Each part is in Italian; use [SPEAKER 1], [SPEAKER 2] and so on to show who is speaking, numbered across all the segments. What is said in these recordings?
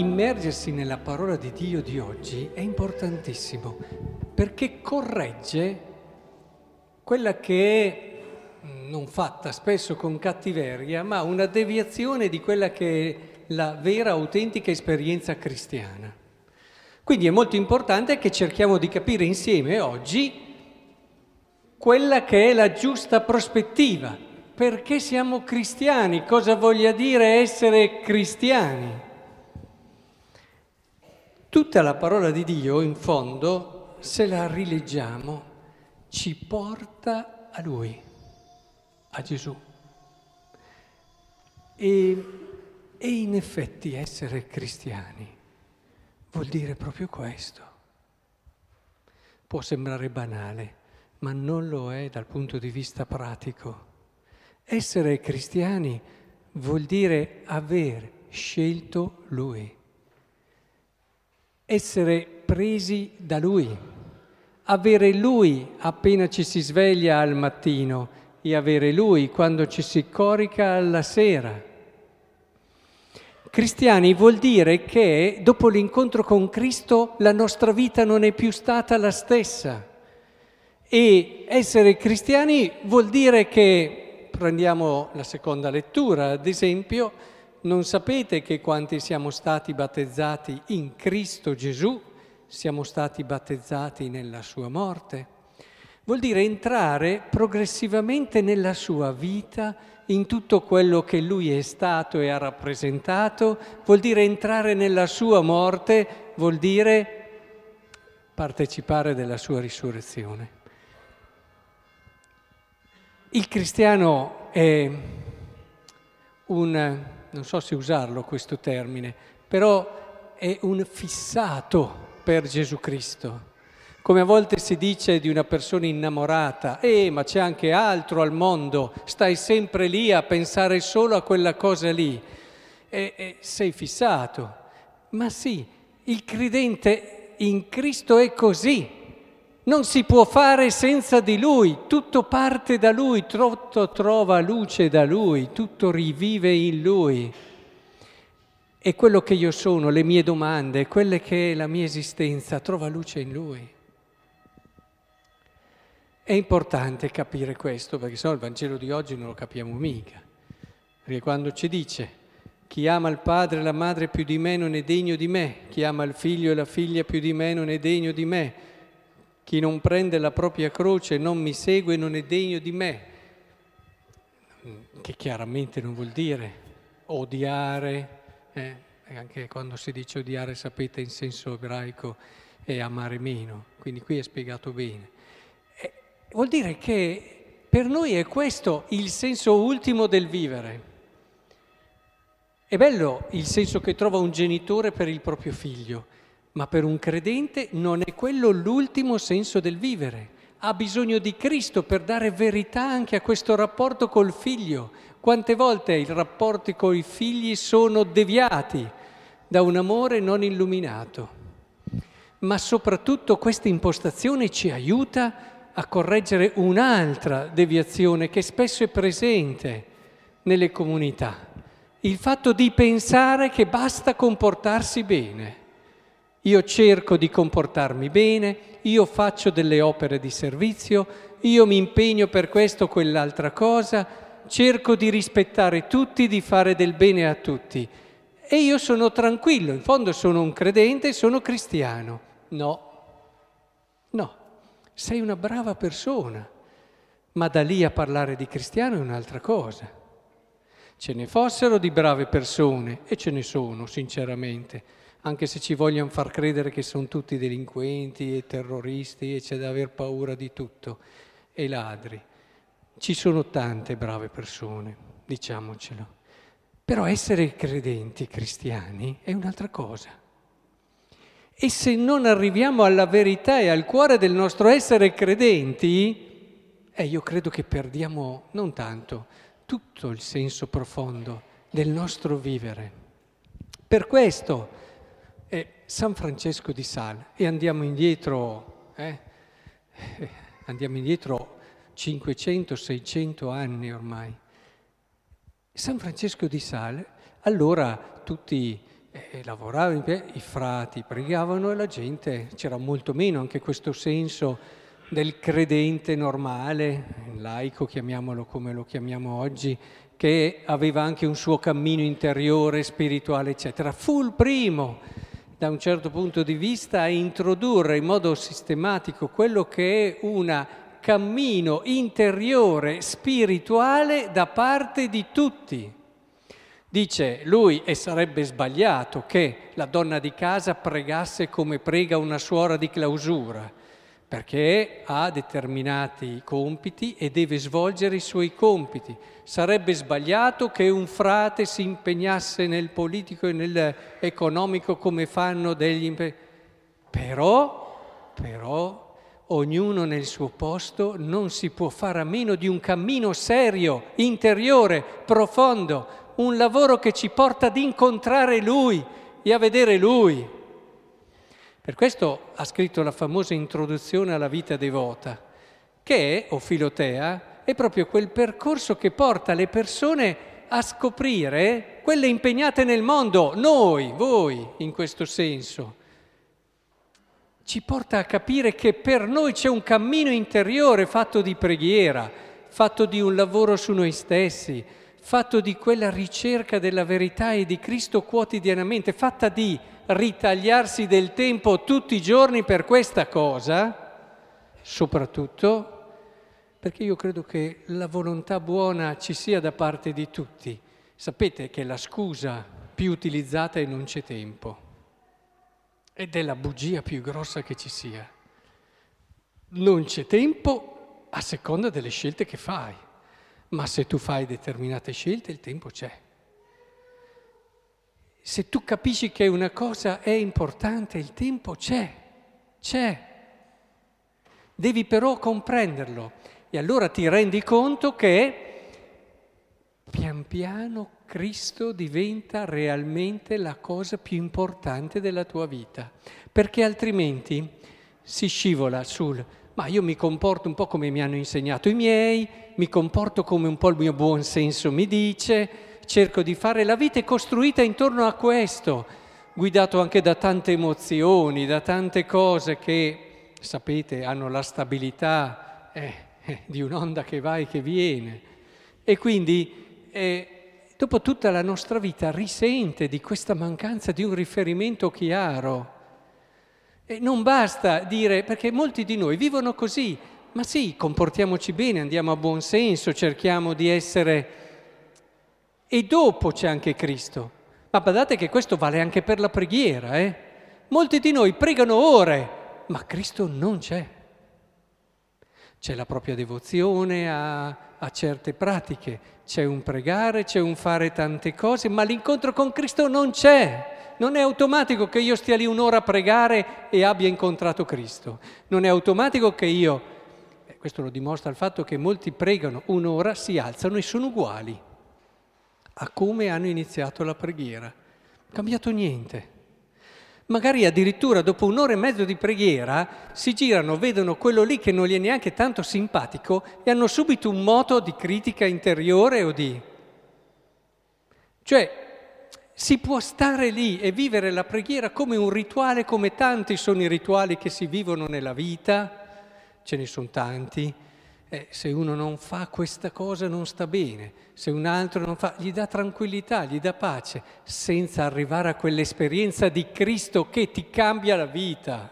[SPEAKER 1] immergersi nella parola di Dio di oggi è importantissimo perché corregge quella che è non fatta spesso con cattiveria, ma una deviazione di quella che è la vera, autentica esperienza cristiana. Quindi è molto importante che cerchiamo di capire insieme oggi quella che è la giusta prospettiva. Perché siamo cristiani? Cosa voglia dire essere cristiani? Tutta la parola di Dio, in fondo, se la rileggiamo, ci porta a Lui, a Gesù. E, e in effetti essere cristiani vuol dire proprio questo. Può sembrare banale, ma non lo è dal punto di vista pratico. Essere cristiani vuol dire aver scelto Lui essere presi da Lui, avere Lui appena ci si sveglia al mattino e avere Lui quando ci si corica alla sera. Cristiani vuol dire che dopo l'incontro con Cristo la nostra vita non è più stata la stessa. E essere cristiani vuol dire che, prendiamo la seconda lettura ad esempio, non sapete che quanti siamo stati battezzati in Cristo Gesù, siamo stati battezzati nella sua morte? Vuol dire entrare progressivamente nella sua vita, in tutto quello che lui è stato e ha rappresentato, vuol dire entrare nella sua morte, vuol dire partecipare della sua risurrezione. Il cristiano è un non so se usarlo questo termine, però è un fissato per Gesù Cristo. Come a volte si dice di una persona innamorata, eh, ma c'è anche altro al mondo, stai sempre lì a pensare solo a quella cosa lì. E, e sei fissato. Ma sì, il credente in Cristo è così. Non si può fare senza di Lui, tutto parte da Lui, tutto trova luce da Lui, tutto rivive in Lui. E quello che io sono, le mie domande, quelle che è la mia esistenza, trova luce in Lui. È importante capire questo, perché se no il Vangelo di oggi non lo capiamo mica. Perché quando ci dice chi ama il padre e la madre più di me non è degno di me, chi ama il figlio e la figlia più di me non è degno di me, chi non prende la propria croce e non mi segue non è degno di me, che chiaramente non vuol dire odiare, eh? anche quando si dice odiare sapete in senso ebraico è amare meno, quindi qui è spiegato bene. Eh, vuol dire che per noi è questo il senso ultimo del vivere. È bello il senso che trova un genitore per il proprio figlio, ma per un credente non è quello l'ultimo senso del vivere. Ha bisogno di Cristo per dare verità anche a questo rapporto col figlio. Quante volte i rapporti con i figli sono deviati da un amore non illuminato. Ma soprattutto questa impostazione ci aiuta a correggere un'altra deviazione che spesso è presente nelle comunità. Il fatto di pensare che basta comportarsi bene. Io cerco di comportarmi bene, io faccio delle opere di servizio, io mi impegno per questo o quell'altra cosa, cerco di rispettare tutti, di fare del bene a tutti. E io sono tranquillo, in fondo sono un credente, sono cristiano. No, no, sei una brava persona, ma da lì a parlare di cristiano è un'altra cosa. Ce ne fossero di brave persone, e ce ne sono, sinceramente anche se ci vogliono far credere che sono tutti delinquenti e terroristi e c'è da aver paura di tutto, e ladri. Ci sono tante brave persone, diciamocelo. Però essere credenti cristiani è un'altra cosa. E se non arriviamo alla verità e al cuore del nostro essere credenti, eh, io credo che perdiamo non tanto, tutto il senso profondo del nostro vivere. Per questo è San Francesco di Sales e andiamo indietro, eh? andiamo indietro 500-600 anni ormai. San Francesco di Sales, allora tutti e lavoravano, i frati pregavano e la gente, c'era molto meno anche questo senso del credente normale, laico chiamiamolo come lo chiamiamo oggi, che aveva anche un suo cammino interiore, spirituale, eccetera. Fu il primo, da un certo punto di vista, a introdurre in modo sistematico quello che è un cammino interiore, spirituale da parte di tutti. Dice lui, e sarebbe sbagliato che la donna di casa pregasse come prega una suora di clausura, perché ha determinati compiti e deve svolgere i suoi compiti. Sarebbe sbagliato che un frate si impegnasse nel politico e nell'economico come fanno degli impegni. Però, però, ognuno nel suo posto non si può fare a meno di un cammino serio, interiore, profondo, un lavoro che ci porta ad incontrare Lui e a vedere Lui. Per questo ha scritto la famosa introduzione alla vita devota, che è, o Filotea, è proprio quel percorso che porta le persone a scoprire quelle impegnate nel mondo, noi, voi, in questo senso. Ci porta a capire che per noi c'è un cammino interiore fatto di preghiera, fatto di un lavoro su noi stessi, fatto di quella ricerca della verità e di Cristo quotidianamente, fatta di ritagliarsi del tempo tutti i giorni per questa cosa, soprattutto perché io credo che la volontà buona ci sia da parte di tutti. Sapete che la scusa più utilizzata è non c'è tempo ed è la bugia più grossa che ci sia. Non c'è tempo a seconda delle scelte che fai ma se tu fai determinate scelte il tempo c'è. Se tu capisci che una cosa è importante, il tempo c'è, c'è. Devi però comprenderlo e allora ti rendi conto che pian piano Cristo diventa realmente la cosa più importante della tua vita, perché altrimenti si scivola sul ma io mi comporto un po' come mi hanno insegnato i miei, mi comporto come un po' il mio buon senso mi dice, cerco di fare la vita è costruita intorno a questo, guidato anche da tante emozioni, da tante cose che, sapete, hanno la stabilità eh, eh, di un'onda che va e che viene. E quindi eh, dopo tutta la nostra vita risente di questa mancanza di un riferimento chiaro e non basta dire, perché molti di noi vivono così, ma sì, comportiamoci bene, andiamo a buon senso, cerchiamo di essere... E dopo c'è anche Cristo. Ma badate che questo vale anche per la preghiera, eh? Molti di noi pregano ore, ma Cristo non c'è. C'è la propria devozione a, a certe pratiche, c'è un pregare, c'è un fare tante cose, ma l'incontro con Cristo non c'è. Non è automatico che io stia lì un'ora a pregare e abbia incontrato Cristo. Non è automatico che io, questo lo dimostra il fatto che molti pregano un'ora, si alzano e sono uguali a come hanno iniziato la preghiera. Cambiato niente. Magari addirittura dopo un'ora e mezzo di preghiera si girano, vedono quello lì che non gli è neanche tanto simpatico e hanno subito un moto di critica interiore o di... Cioè, si può stare lì e vivere la preghiera come un rituale, come tanti sono i rituali che si vivono nella vita, ce ne sono tanti. Eh, se uno non fa questa cosa non sta bene, se un altro non fa, gli dà tranquillità, gli dà pace, senza arrivare a quell'esperienza di Cristo che ti cambia la vita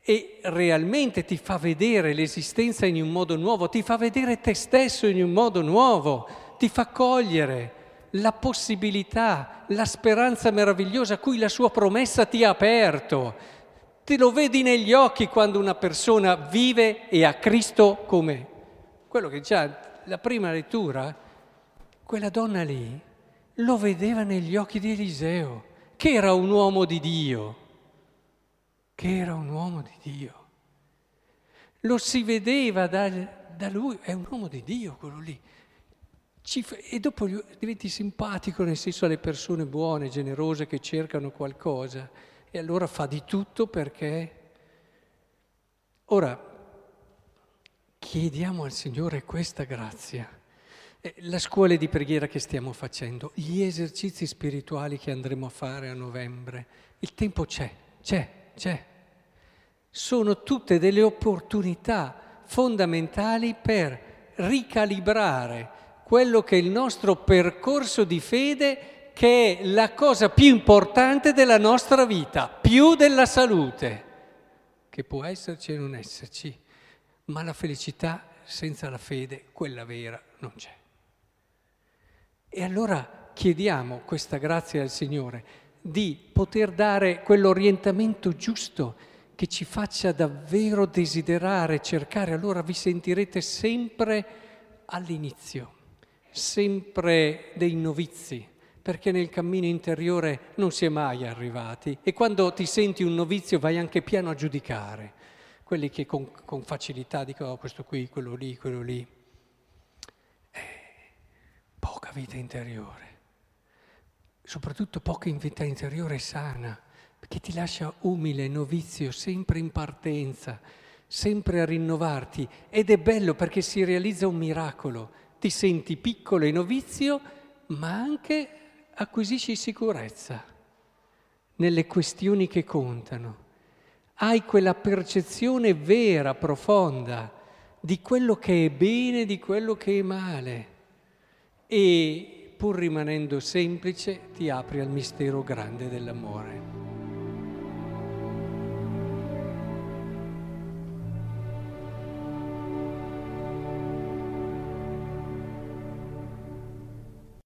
[SPEAKER 1] e realmente ti fa vedere l'esistenza in un modo nuovo, ti fa vedere te stesso in un modo nuovo, ti fa cogliere la possibilità, la speranza meravigliosa a cui la sua promessa ti ha aperto. Te lo vedi negli occhi quando una persona vive e ha Cristo come quello che già la prima lettura, quella donna lì lo vedeva negli occhi di Eliseo, che era un uomo di Dio, che era un uomo di Dio. Lo si vedeva da, da lui, è un uomo di Dio quello lì. E dopo diventi simpatico nel senso alle persone buone, generose che cercano qualcosa e allora fa di tutto perché... Ora, chiediamo al Signore questa grazia. La scuola di preghiera che stiamo facendo, gli esercizi spirituali che andremo a fare a novembre, il tempo c'è, c'è, c'è. Sono tutte delle opportunità fondamentali per ricalibrare quello che è il nostro percorso di fede, che è la cosa più importante della nostra vita, più della salute, che può esserci e non esserci, ma la felicità senza la fede, quella vera, non c'è. E allora chiediamo questa grazia al Signore di poter dare quell'orientamento giusto che ci faccia davvero desiderare, cercare, allora vi sentirete sempre all'inizio, sempre dei novizi, perché nel cammino interiore non si è mai arrivati e quando ti senti un novizio vai anche piano a giudicare, quelli che con, con facilità dicono oh, questo qui, quello lì, quello lì. Eh, poca vita interiore, soprattutto poca vita interiore sana che ti lascia umile, novizio, sempre in partenza, sempre a rinnovarti. Ed è bello perché si realizza un miracolo. Ti senti piccolo e novizio, ma anche acquisisci sicurezza nelle questioni che contano. Hai quella percezione vera, profonda, di quello che è bene, e di quello che è male. E pur rimanendo semplice, ti apri al mistero grande dell'amore.